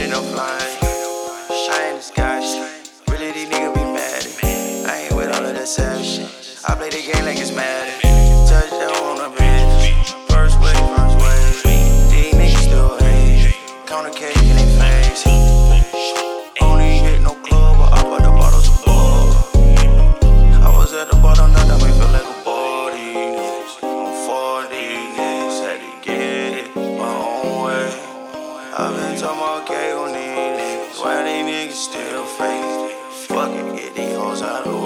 Ain't no flying. Shine the sky. Really, these niggas be mad at me. I ain't with all of that sad shit. I play the game like it's mad. Touchdown on a bitch. On these niggas. Why these niggas still fake? Fuck it, get these hoes out of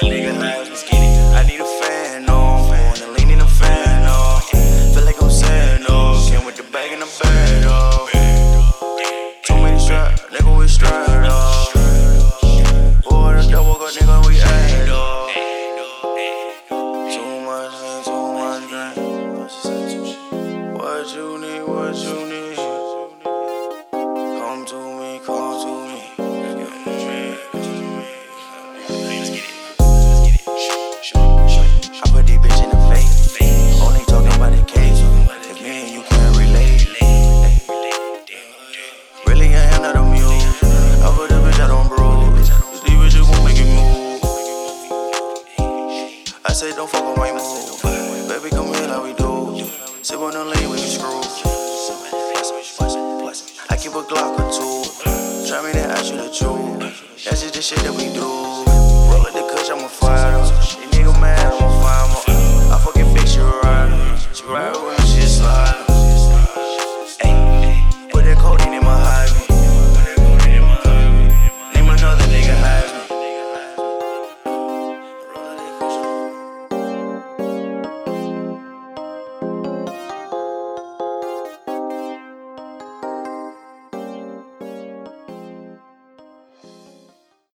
nigga. I need a fan, a fan. Feel like I'm. Came with the bag the bag, no. Too many nigga, we. Boy, the double nigga, we no. Too much, too much grain. What you need, what you need. Say don't fuck with my move. Baby, come here like we do. Sip on the lean, we screw. I keep a Glock or two. Try me to ask you the truth. That's just the shit that we do. Roll the kush, I'ma fire. These niggas mad, I'ma fire. I fucking bitch, she ride. She with me.